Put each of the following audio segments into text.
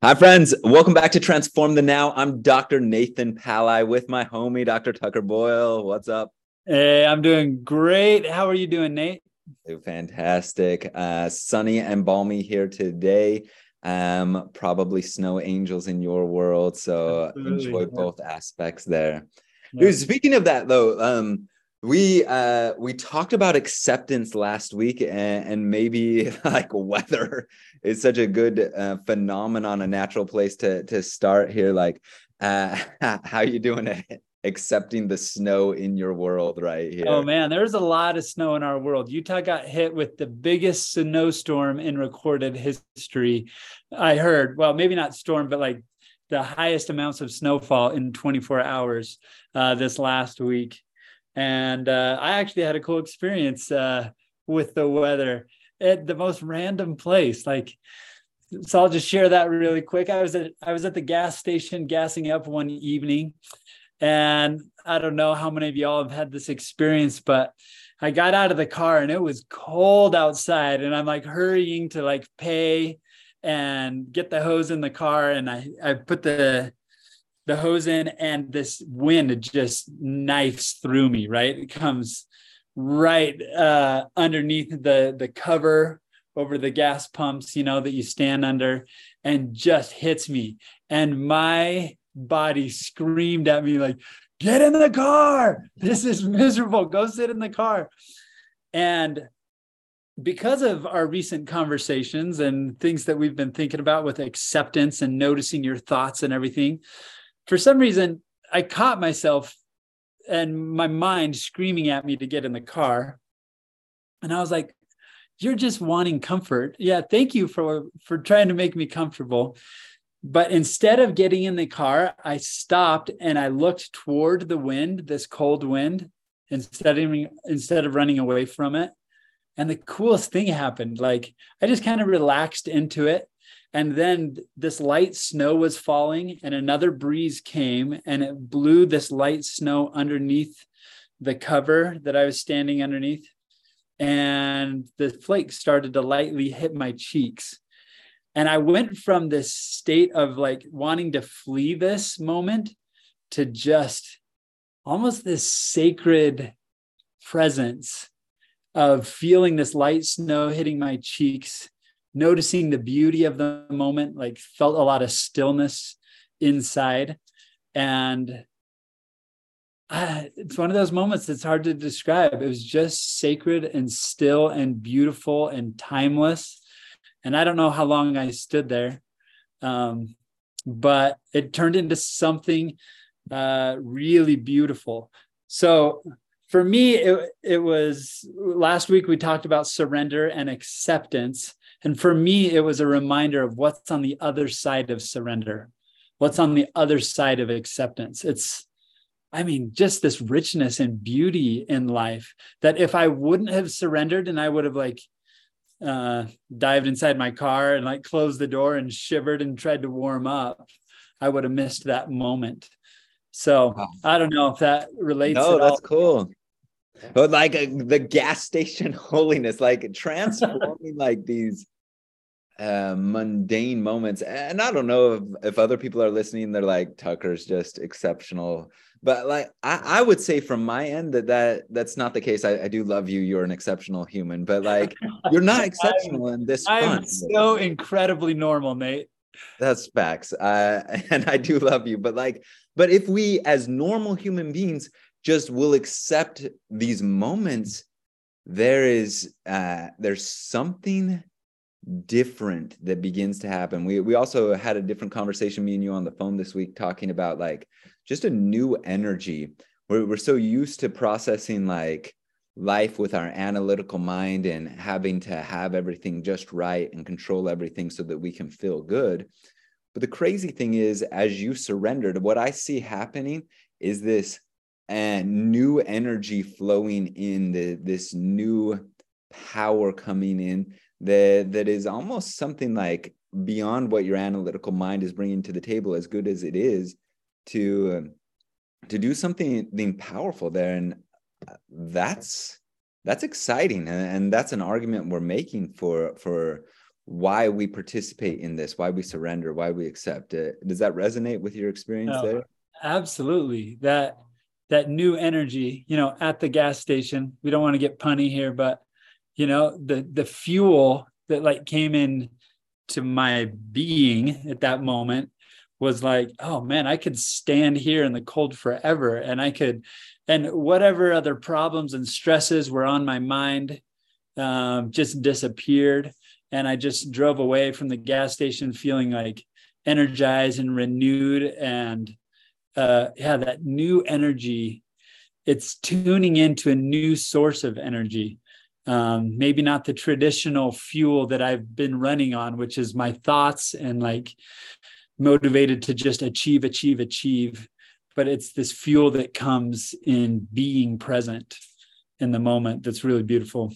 Hi, friends. Welcome back to Transform the Now. I'm Dr. Nathan Pali with my homie, Dr. Tucker Boyle. What's up? Hey, I'm doing great. How are you doing, Nate? Fantastic. Uh, sunny and balmy here today. Um, probably snow angels in your world. So Absolutely. enjoy both aspects there. Yeah. Dude, speaking of that, though, um, we uh we talked about acceptance last week and, and maybe like weather is such a good uh, phenomenon a natural place to to start here like uh how you doing at accepting the snow in your world right here? Oh man there's a lot of snow in our world. Utah got hit with the biggest snowstorm in recorded history i heard. Well maybe not storm but like the highest amounts of snowfall in 24 hours uh, this last week and uh, I actually had a cool experience uh, with the weather at the most random place. Like, so I'll just share that really quick. I was at I was at the gas station gassing up one evening, and I don't know how many of y'all have had this experience, but I got out of the car and it was cold outside, and I'm like hurrying to like pay and get the hose in the car, and I I put the the hose in and this wind just knifes through me right? It comes right uh, underneath the the cover over the gas pumps you know that you stand under and just hits me. And my body screamed at me like get in the car! This is miserable. Go sit in the car. And because of our recent conversations and things that we've been thinking about with acceptance and noticing your thoughts and everything for some reason, I caught myself and my mind screaming at me to get in the car. And I was like, you're just wanting comfort. Yeah, thank you for for trying to make me comfortable. But instead of getting in the car, I stopped and I looked toward the wind, this cold wind, instead of instead of running away from it. And the coolest thing happened. Like I just kind of relaxed into it and then this light snow was falling, and another breeze came and it blew this light snow underneath the cover that I was standing underneath. And the flakes started to lightly hit my cheeks. And I went from this state of like wanting to flee this moment to just almost this sacred presence of feeling this light snow hitting my cheeks noticing the beauty of the moment, like felt a lot of stillness inside. And uh, it's one of those moments that's hard to describe. It was just sacred and still and beautiful and timeless. And I don't know how long I stood there, um, but it turned into something uh, really beautiful. So for me, it, it was last week we talked about surrender and acceptance. And for me, it was a reminder of what's on the other side of surrender, what's on the other side of acceptance. It's, I mean, just this richness and beauty in life that if I wouldn't have surrendered and I would have like uh, dived inside my car and like closed the door and shivered and tried to warm up, I would have missed that moment. So wow. I don't know if that relates. No, that's all. cool. But like a, uh, the gas station holiness, like transforming like these uh, mundane moments. And I don't know if, if other people are listening, they're like, Tucker's just exceptional. But like I, I would say from my end that, that that's not the case. I, I do love you. You're an exceptional human, but like you're not exceptional in this. I'm so incredibly normal, mate That's facts. Uh, and I do love you. But like, but if we as normal human beings just will accept these moments there is uh there's something different that begins to happen. We we also had a different conversation me and you on the phone this week talking about like just a new energy. We're, we're so used to processing like life with our analytical mind and having to have everything just right and control everything so that we can feel good. But the crazy thing is as you surrendered what i see happening is this and new energy flowing in the, this new power coming in that that is almost something like beyond what your analytical mind is bringing to the table as good as it is to um, to do something powerful there and uh, that's that's exciting and, and that's an argument we're making for for why we participate in this, why we surrender, why we accept it. Does that resonate with your experience oh, there? Absolutely. That that new energy, you know, at the gas station. We don't want to get punny here, but you know, the the fuel that like came in to my being at that moment was like, oh man, I could stand here in the cold forever and I could and whatever other problems and stresses were on my mind um, just disappeared and i just drove away from the gas station feeling like energized and renewed and uh, yeah that new energy it's tuning into a new source of energy. Um, maybe not the traditional fuel that i've been running on which is my thoughts and like motivated to just achieve achieve achieve but it's this fuel that comes in being present in the moment that's really beautiful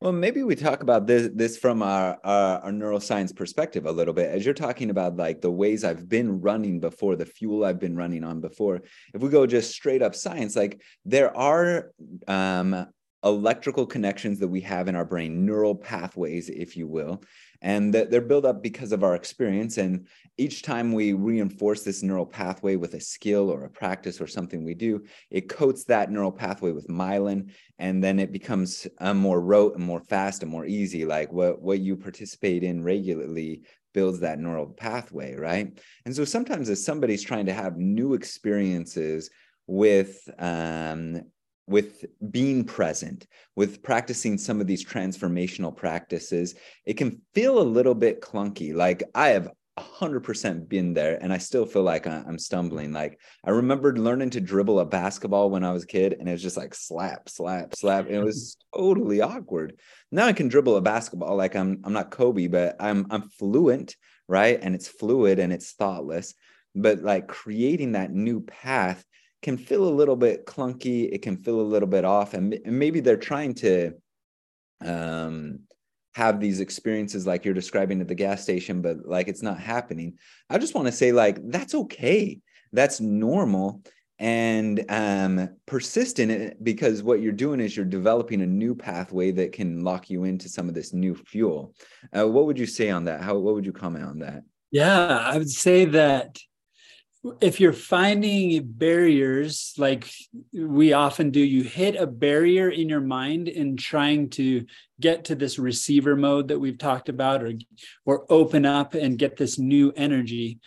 well, maybe we talk about this this from our, our, our neuroscience perspective a little bit. As you're talking about like the ways I've been running before, the fuel I've been running on before. If we go just straight up science, like there are um, electrical connections that we have in our brain, neural pathways, if you will, and they're built up because of our experience. And each time we reinforce this neural pathway with a skill or a practice or something we do, it coats that neural pathway with myelin, and then it becomes um, more rote and more fast and more easy. Like what what you participate in regularly builds that neural pathway, right? And so sometimes as somebody's trying to have new experiences with um, with being present, with practicing some of these transformational practices, it can feel a little bit clunky. Like I have 100% been there and I still feel like I'm stumbling. Like I remembered learning to dribble a basketball when I was a kid and it was just like slap, slap, slap. And it was totally awkward. Now I can dribble a basketball like I'm I'm not Kobe, but I'm I'm fluent, right? And it's fluid and it's thoughtless. But like creating that new path can feel a little bit clunky. It can feel a little bit off, and, and maybe they're trying to um, have these experiences like you're describing at the gas station, but like it's not happening. I just want to say, like, that's okay. That's normal and um, persist in it because what you're doing is you're developing a new pathway that can lock you into some of this new fuel. Uh, what would you say on that? How what would you comment on that? Yeah, I would say that if you're finding barriers like we often do you hit a barrier in your mind in trying to get to this receiver mode that we've talked about or or open up and get this new energy.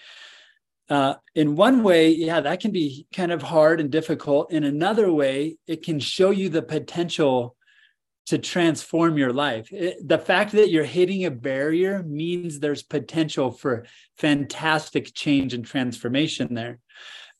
Uh, in one way yeah that can be kind of hard and difficult. In another way it can show you the potential to transform your life. It, the fact that you're hitting a barrier means there's potential for fantastic change and transformation there.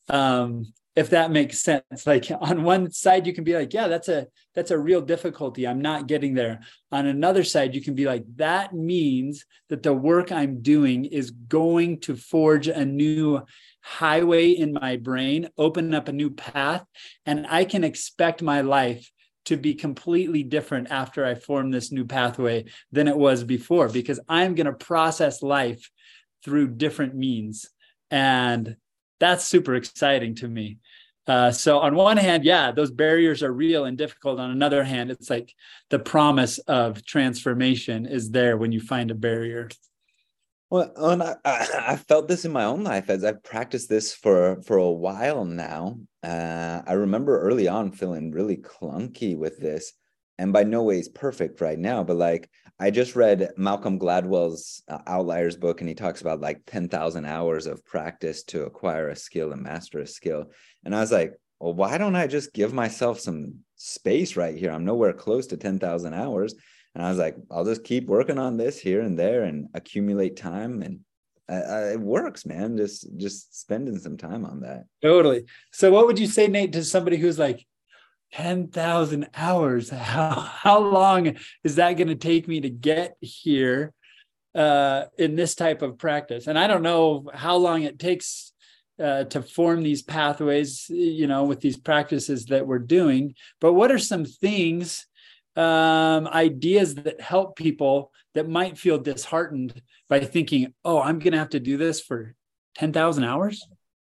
Um, if that makes sense. Like on one side, you can be like, yeah, that's a that's a real difficulty. I'm not getting there. On another side, you can be like, that means that the work I'm doing is going to forge a new highway in my brain, open up a new path, and I can expect my life to be completely different after I form this new pathway than it was before because I'm going to process life through different means. And that's super exciting to me. Uh, so on one hand, yeah, those barriers are real and difficult. On another hand, it's like the promise of transformation is there when you find a barrier. Well, and I, I, felt this in my own life as I've practiced this for for a while now. Uh, I remember early on feeling really clunky with this, and by no ways perfect right now. But like I just read Malcolm Gladwell's uh, Outliers book, and he talks about like ten thousand hours of practice to acquire a skill and master a skill. And I was like, well, why don't I just give myself some space right here? I'm nowhere close to ten thousand hours and I was like, I'll just keep working on this here and there and accumulate time. And uh, it works, man. Just just spending some time on that. Totally. So, what would you say, Nate, to somebody who's like, 10,000 hours. How, how long is that going to take me to get here uh, in this type of practice? And I don't know how long it takes uh, to form these pathways, you know, with these practices that we're doing. But what are some things um, ideas that help people that might feel disheartened by thinking, oh, I'm going to have to do this for 10,000 hours?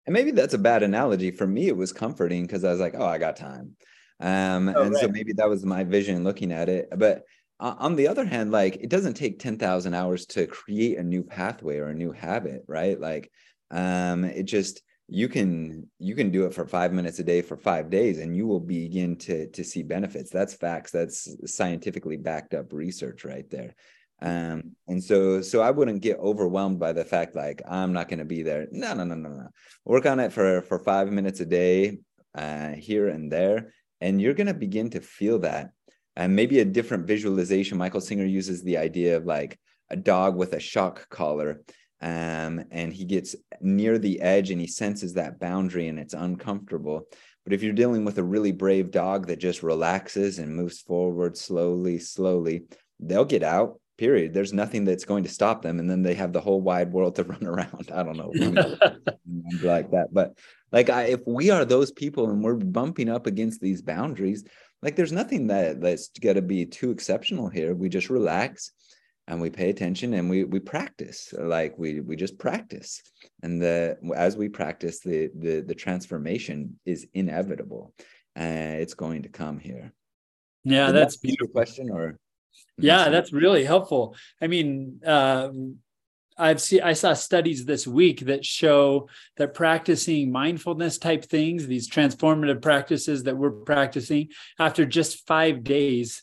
And maybe that's a bad analogy. For me, it was comforting because I was like, oh, I got time. Um, oh, and right. so maybe that was my vision looking at it. But on the other hand, like it doesn't take 10,000 hours to create a new pathway or a new habit, right? Like um, it just, you can you can do it for five minutes a day for five days and you will begin to to see benefits. That's facts. That's scientifically backed up research right there. Um and so so i wouldn't get overwhelmed by the fact like i'm not going to be there. No no no no no. Work on it for for five minutes a day uh here and there and you're going to begin to feel that. And maybe a different visualization michael singer uses the idea of like a dog with a shock collar um, and he gets near the edge and he senses that boundary and it's uncomfortable. But if you're dealing with a really brave dog that just relaxes and moves forward slowly, slowly, they'll get out. Period. There's nothing that's going to stop them, and then they have the whole wide world to run around. I don't know, like that. But like, I, if we are those people and we're bumping up against these boundaries, like, there's nothing that that's got to be too exceptional here. We just relax and we pay attention and we we practice like we we just practice. And the as we practice the the the transformation is inevitable and uh, it's going to come here. Yeah Did that's that question or? Yeah that's really helpful. I mean uh, I've seen I saw studies this week that show that practicing mindfulness type things, these transformative practices that we're practicing, after just five days,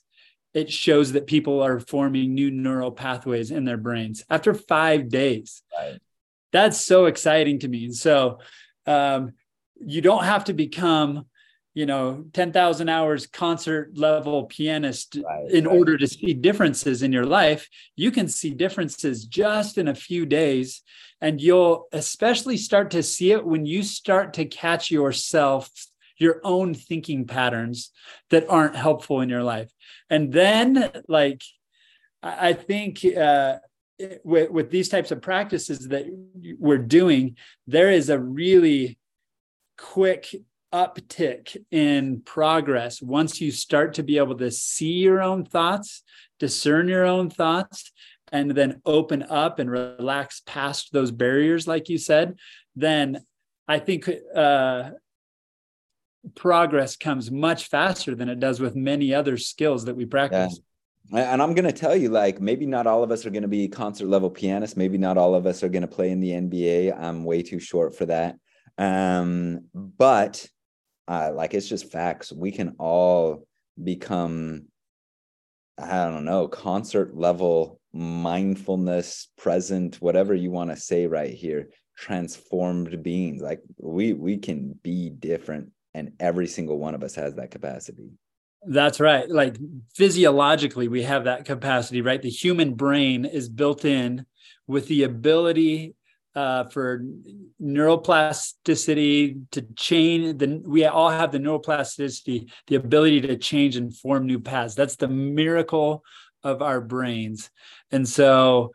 it shows that people are forming new neural pathways in their brains after five days. Right. That's so exciting to me. And so um, you don't have to become, you know, 10,000 hours concert level pianist right, in right. order to see differences in your life. You can see differences just in a few days. And you'll especially start to see it when you start to catch yourself your own thinking patterns that aren't helpful in your life. And then, like, I think uh, with, with these types of practices that we're doing, there is a really quick uptick in progress once you start to be able to see your own thoughts, discern your own thoughts, and then open up and relax past those barriers, like you said, then I think uh, progress comes much faster than it does with many other skills that we practice. Yeah. And I'm going to tell you, like, maybe not all of us are going to be concert level pianists. Maybe not all of us are going to play in the NBA. I'm way too short for that. Um, but uh, like, it's just facts. We can all become, I don't know, concert level mindfulness, present, whatever you want to say right here, transformed beings. Like, we we can be different and every single one of us has that capacity. That's right. Like physiologically we have that capacity right? The human brain is built in with the ability uh, for neuroplasticity to change the we all have the neuroplasticity the ability to change and form new paths. That's the miracle of our brains. And so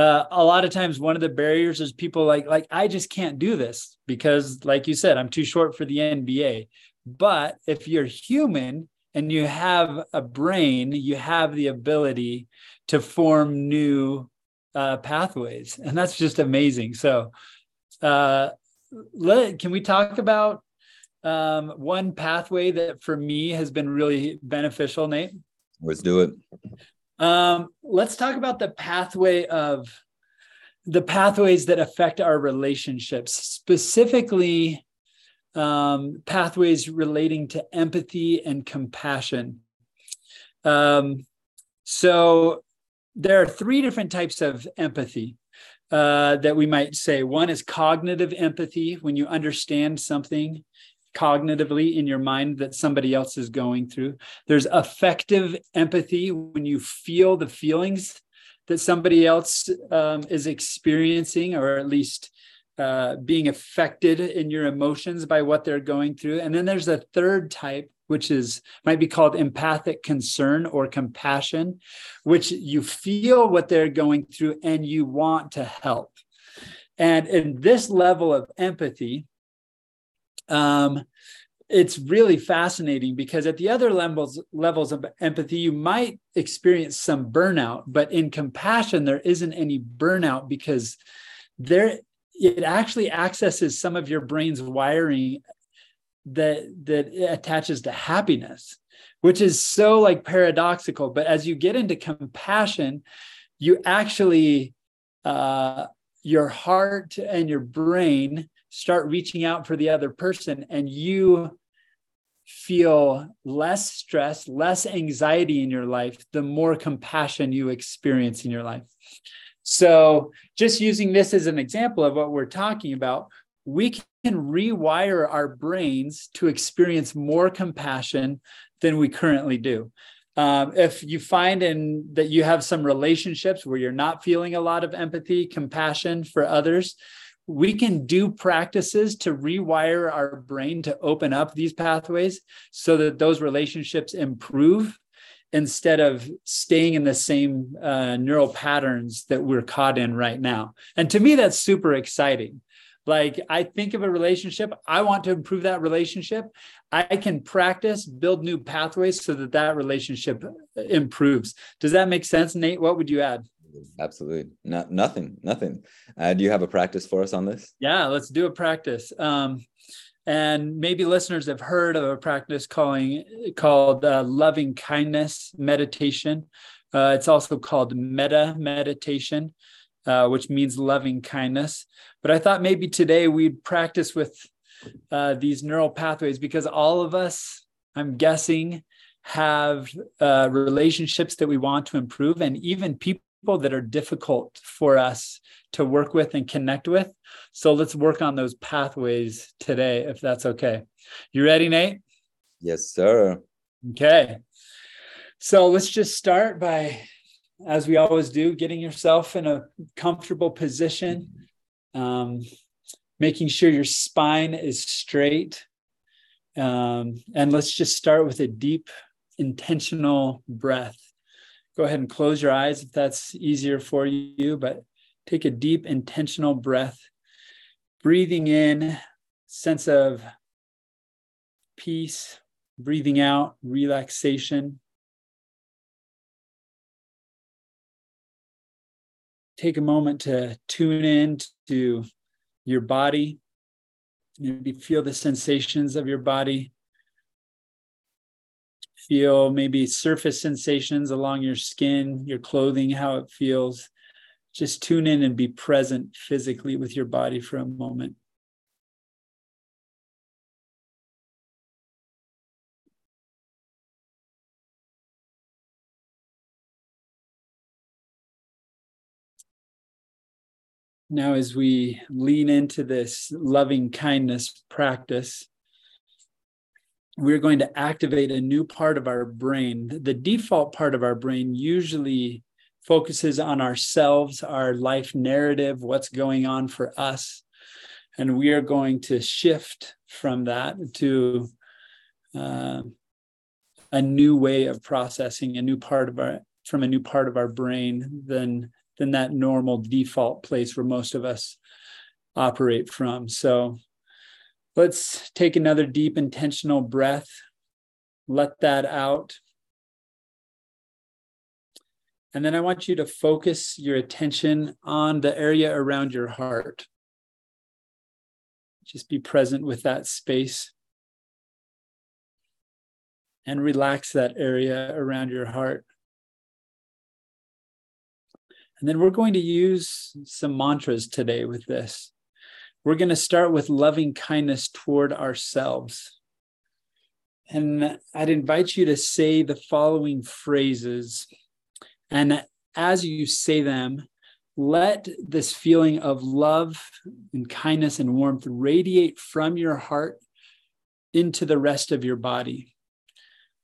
uh, a lot of times one of the barriers is people like like i just can't do this because like you said i'm too short for the nba but if you're human and you have a brain you have the ability to form new uh, pathways and that's just amazing. So uh, let, can we talk about um, one pathway that for me has been really beneficial nate? Let's do it um, let's talk about the pathway of the pathways that affect our relationships, specifically um, pathways relating to empathy and compassion. Um, so there are three different types of empathy. Uh, that we might say. One is cognitive empathy, when you understand something cognitively in your mind that somebody else is going through. There's affective empathy when you feel the feelings that somebody else um, is experiencing, or at least uh, being affected in your emotions by what they're going through. And then there's a third type, which is might be called empathic concern or compassion, which you feel what they're going through and you want to help. And in this level of empathy, um, it's really fascinating because at the other levels levels of empathy you might experience some burnout but in compassion there isn't any burnout because there it actually accesses some of your brain's wiring that that attaches to happiness which is so like paradoxical. But as you get into compassion you actually uh your heart and your brain start reaching out for the other person and you feel less stress less anxiety in your life the more compassion you experience in your life so just using this as an example of what we're talking about we can rewire our brains to experience more compassion than we currently do. Um, if you find in that you have some relationships where you're not feeling a lot of empathy, compassion for others, we can do practices to rewire our brain to open up these pathways so that those relationships improve instead of staying in the same uh, neural patterns that we're caught in right now. And to me, that's super exciting like I think of a relationship, I want to improve that relationship. I can practice, build new pathways so that that relationship improves. Does that make sense, Nate? What would you add? Absolutely. Not nothing, nothing. Uh, do you have a practice for us on this? Yeah, let's do a practice. Um, and maybe listeners have heard of a practice calling called uh, loving kindness meditation. Uh, it's also called metta meditation uh, which means loving kindness. But I thought maybe today we'd practice with uh, these neural pathways because all of us, I'm guessing, have uh, relationships that we want to improve, and even people that are difficult for us to work with and connect with. So let's work on those pathways today, if that's okay. You ready, Nate? Yes, sir. Okay. So let's just start by as we always do, getting yourself in a comfortable position, um, making sure your spine is straight. Um, and let's just start with a deep, intentional breath. Go ahead and close your eyes if that's easier for you, but take a deep, intentional breath. Breathing in, sense of peace, breathing out, relaxation. take a moment to tune in to your body. Maybe feel the sensations of your body. Feel maybe surface sensations along your skin, your clothing, how it feels. Just tune in and be present physically with your body for a moment. Now, as we lean into this loving kindness practice, we're going to activate a new part of our brain. The default part of our brain usually focuses on ourselves, our life narrative, what's going on for us. And we are going to shift from that to uh, a new way of processing, a new part of our from a new part of our brain than than that normal default place where most of us operate from. So let's take another deep, intentional breath. Let that out. And then I want you to focus your attention on the area around your heart. Just be present with that space and relax that area around your heart. And then we're going to use some mantras today with this. We're going to start with loving kindness toward ourselves. And I'd invite you to say the following phrases. And as you say them, let this feeling of love and kindness and warmth radiate from your heart into the rest of your body.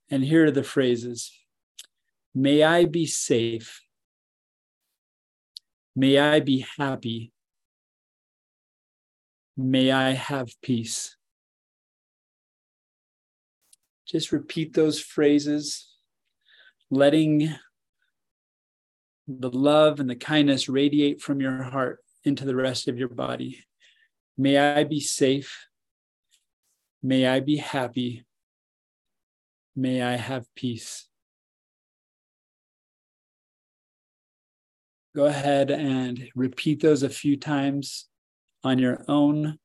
And here are the phrases May I be safe. May I be happy. May I have peace. Just repeat those phrases, letting the love and the kindness radiate from your heart into the rest of your body. May I be safe. May I be happy. May I have peace. go ahead and repeat those a few times on your own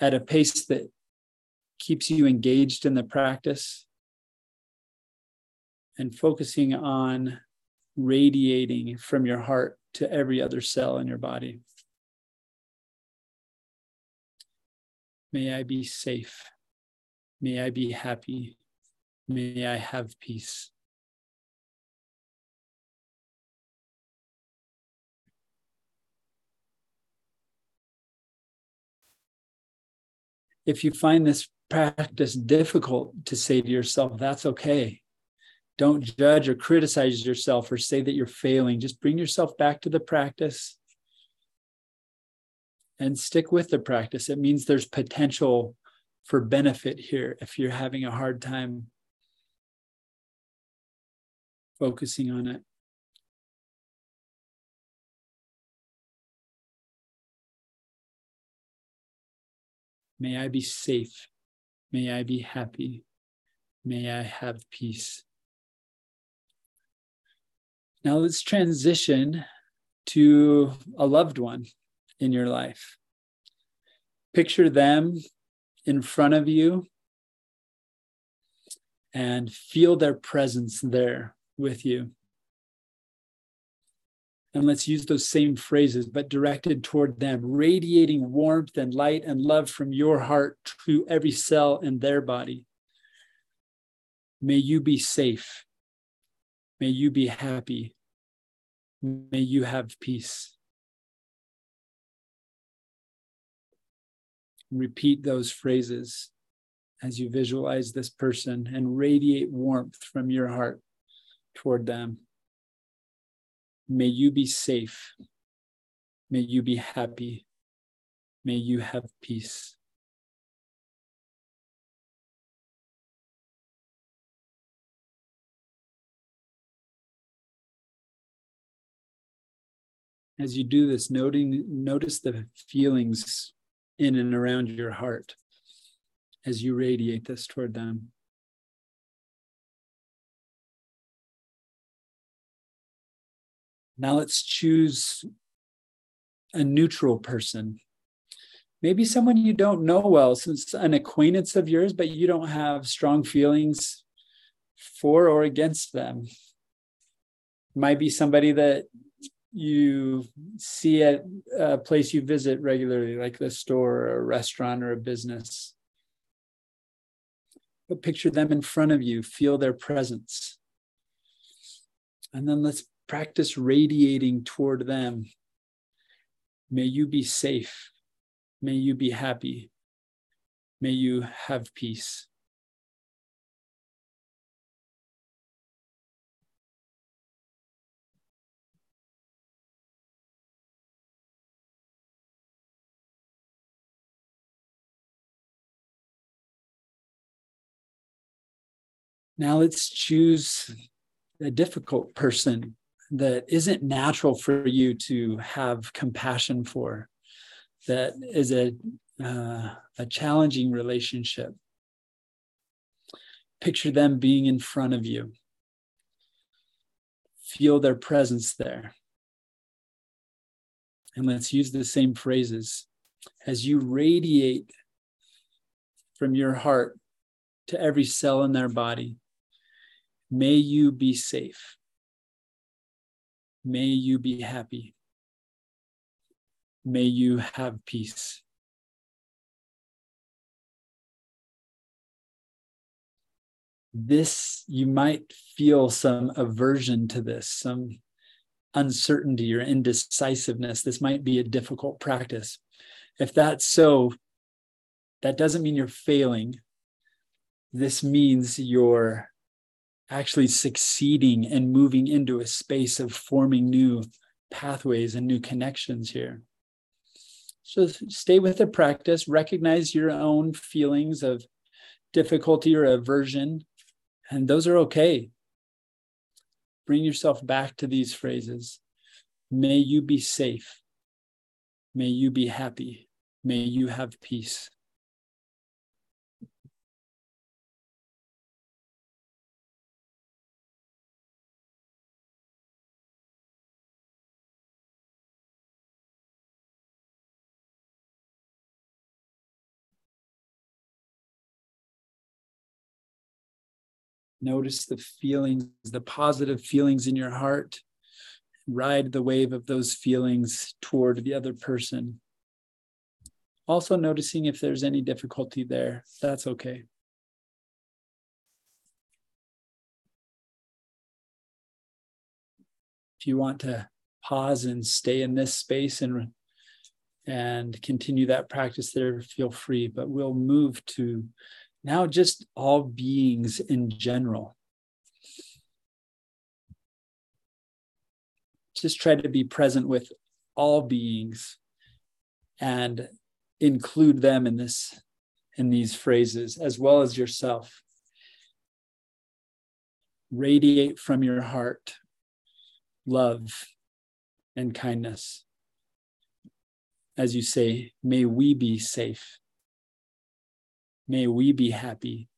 at a pace that keeps you engaged in the practice and focusing on radiating from your heart to every other cell in your body. May I be safe. May I be happy. May I have peace. If you find this practice difficult to say to yourself, that's okay. Don't judge or criticize yourself or say that you're failing. Just bring yourself back to the practice and stick with the practice. It means there's potential for benefit here if you're having a hard time focusing on it. May I be safe. May I be happy. May I have peace. Now let's transition to a loved one in your life. Picture them in front of you and feel their presence there with you. And let's use those same phrases, but directed toward them, radiating warmth and light and love from your heart to every cell in their body. May you be safe. May you be happy. May you have peace. Repeat those phrases as you visualize this person and radiate warmth from your heart toward them. May you be safe. May you be happy. May you have peace. As you do this, noting, notice the feelings in and around your heart as you radiate this toward them. Now let's choose a neutral person. Maybe someone you don't know well, since an acquaintance of yours, but you don't have strong feelings for or against them. Might be somebody that you see at a place you visit regularly, like the store or a restaurant or a business. But picture them in front of you, feel their presence. And then let's practice radiating toward them. May you be safe. May you be happy. May you have peace. Now let's choose a difficult person that isn't natural for you to have compassion for, that is a, uh, a challenging relationship. Picture them being in front of you. Feel their presence there. And let's use the same phrases. As you radiate from your heart to every cell in their body, may you be safe. May you be happy. May you have peace. This, you might feel some aversion to this, some uncertainty or indecisiveness. This might be a difficult practice. If that's so, that doesn't mean you're failing. This means you're actually succeeding and moving into a space of forming new pathways and new connections here. So stay with the practice, recognize your own feelings of difficulty or aversion, and those are okay. Bring yourself back to these phrases. May you be safe. May you be happy. May you have peace. Notice the feelings, the positive feelings in your heart. Ride the wave of those feelings toward the other person. Also, noticing if there's any difficulty there. That's okay. If you want to pause and stay in this space and and continue that practice there, feel free. But we'll move to now just all beings in general. Just try to be present with all beings and include them in this in these phrases as well as yourself. Radiate from your heart love and kindness. As you say may we be safe May we be happy.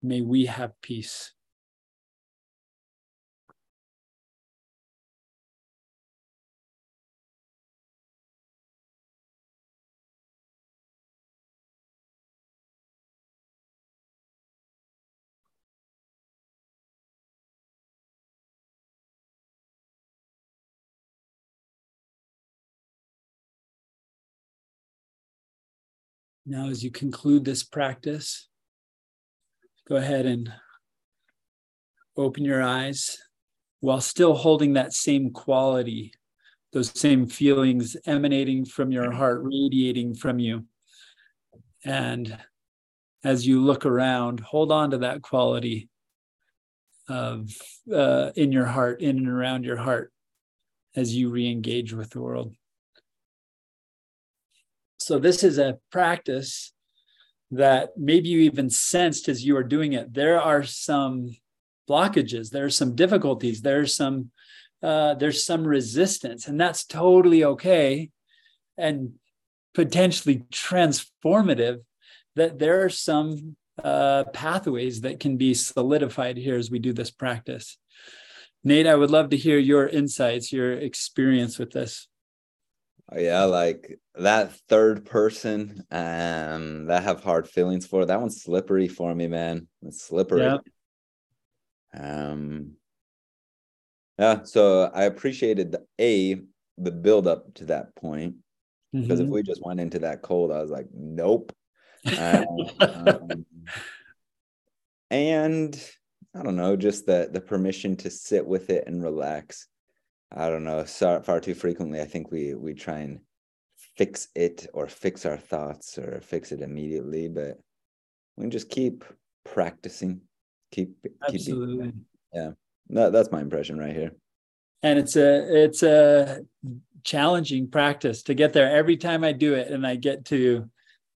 May we have peace. Now, as you conclude this practice, go ahead and open your eyes while still holding that same quality, those same feelings emanating from your heart, radiating from you. And as you look around, hold on to that quality of uh, in your heart, in and around your heart, as you re-engage with the world. So this is a practice that maybe you even sensed as you were doing it. There are some blockages, there are some difficulties, there's some uh, there's some resistance, and that's totally okay and potentially transformative. That there are some uh, pathways that can be solidified here as we do this practice. Nate, I would love to hear your insights, your experience with this. Oh, yeah, like that third person um that have hard feelings for. That one's slippery for me, man. It's slippery. Yeah. Um yeah, so I appreciated the A, the build up to that point. Because mm-hmm. if we just went into that cold, I was like, nope. um, and I don't know, just the the permission to sit with it and relax. I don't know, far too frequently, I think we we try and fix it or fix our thoughts or fix it immediately, but we can just keep practicing, keep absolutely, keep yeah. That, that's my impression right here. And it's a it's a challenging practice to get there. Every time I do it, and I get to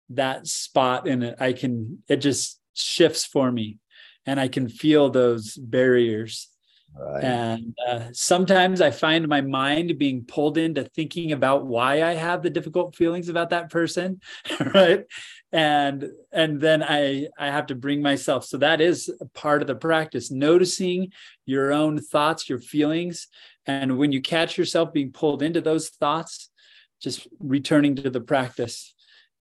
that spot in it, I can it just shifts for me, and I can feel those barriers Right. And uh, sometimes I find my mind being pulled into thinking about why I have the difficult feelings about that person, right? And and then I I have to bring myself. So that is part of the practice, noticing your own thoughts, your feelings, and when you catch yourself being pulled into those thoughts, just returning to the practice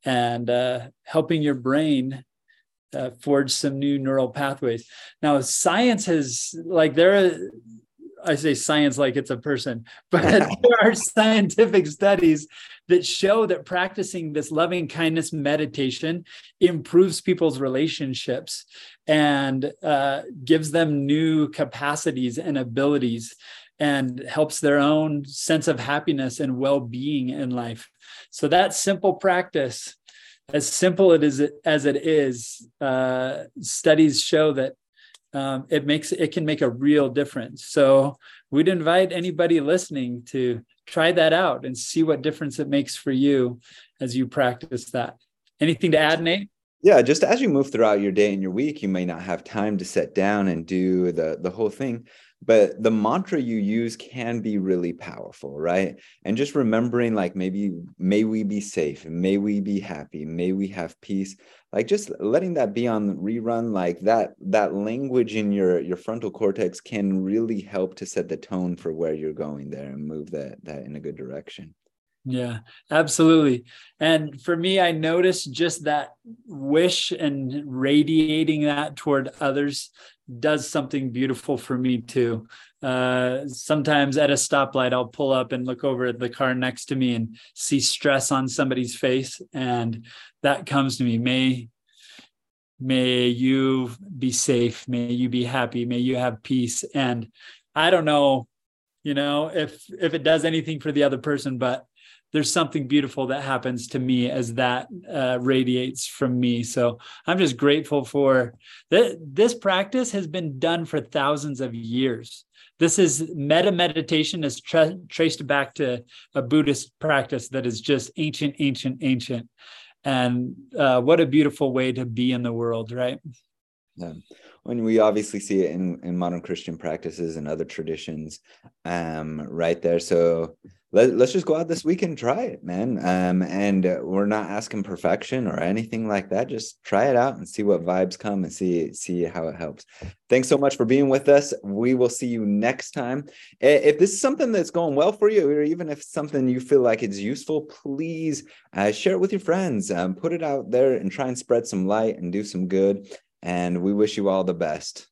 and uh, helping your brain uh, forge some new neural pathways. Now, science has like there are. I say science like it's a person, but there are scientific studies that show that practicing this loving kindness meditation improves people's relationships and uh, gives them new capacities and abilities and helps their own sense of happiness and well-being in life. So that simple practice as simple it is as it is, uh, studies show that um, it makes it can make a real difference. So we'd invite anybody listening to try that out and see what difference it makes for you as you practice that. Anything to add, Nate? Yeah, just as you move throughout your day and your week, you may not have time to sit down and do the the whole thing but the mantra you use can be really powerful right and just remembering like maybe may we be safe may we be happy may we have peace like just letting that be on rerun like that that language in your your frontal cortex can really help to set the tone for where you're going there and move that that in a good direction Yeah, absolutely. And for me, I noticed just that wish and radiating that toward others does something beautiful for me too. Uh, sometimes at a stoplight, I'll pull up and look over at the car next to me and see stress on somebody's face. And that comes to me. May may you be safe may you be happy may you have peace and i don't know you know if if it does anything for the other person but there's something beautiful that happens to me as that uh, radiates from me. So I'm just grateful for that. This practice has been done for thousands of years. This is metta meditation is tra- traced back to a Buddhist practice that is just ancient, ancient, ancient. And uh, what a beautiful way to be in the world, right? Yeah. When we obviously see it in, in modern Christian practices and other traditions, um, right there. So let, let's just go out this week and try it, man. Um, and we're not asking perfection or anything like that. Just try it out and see what vibes come and see see how it helps. Thanks so much for being with us. We will see you next time. If this is something that's going well for you, or even if something you feel like it's useful, please uh, share it with your friends. Um, put it out there and try and spread some light and do some good. And we wish you all the best.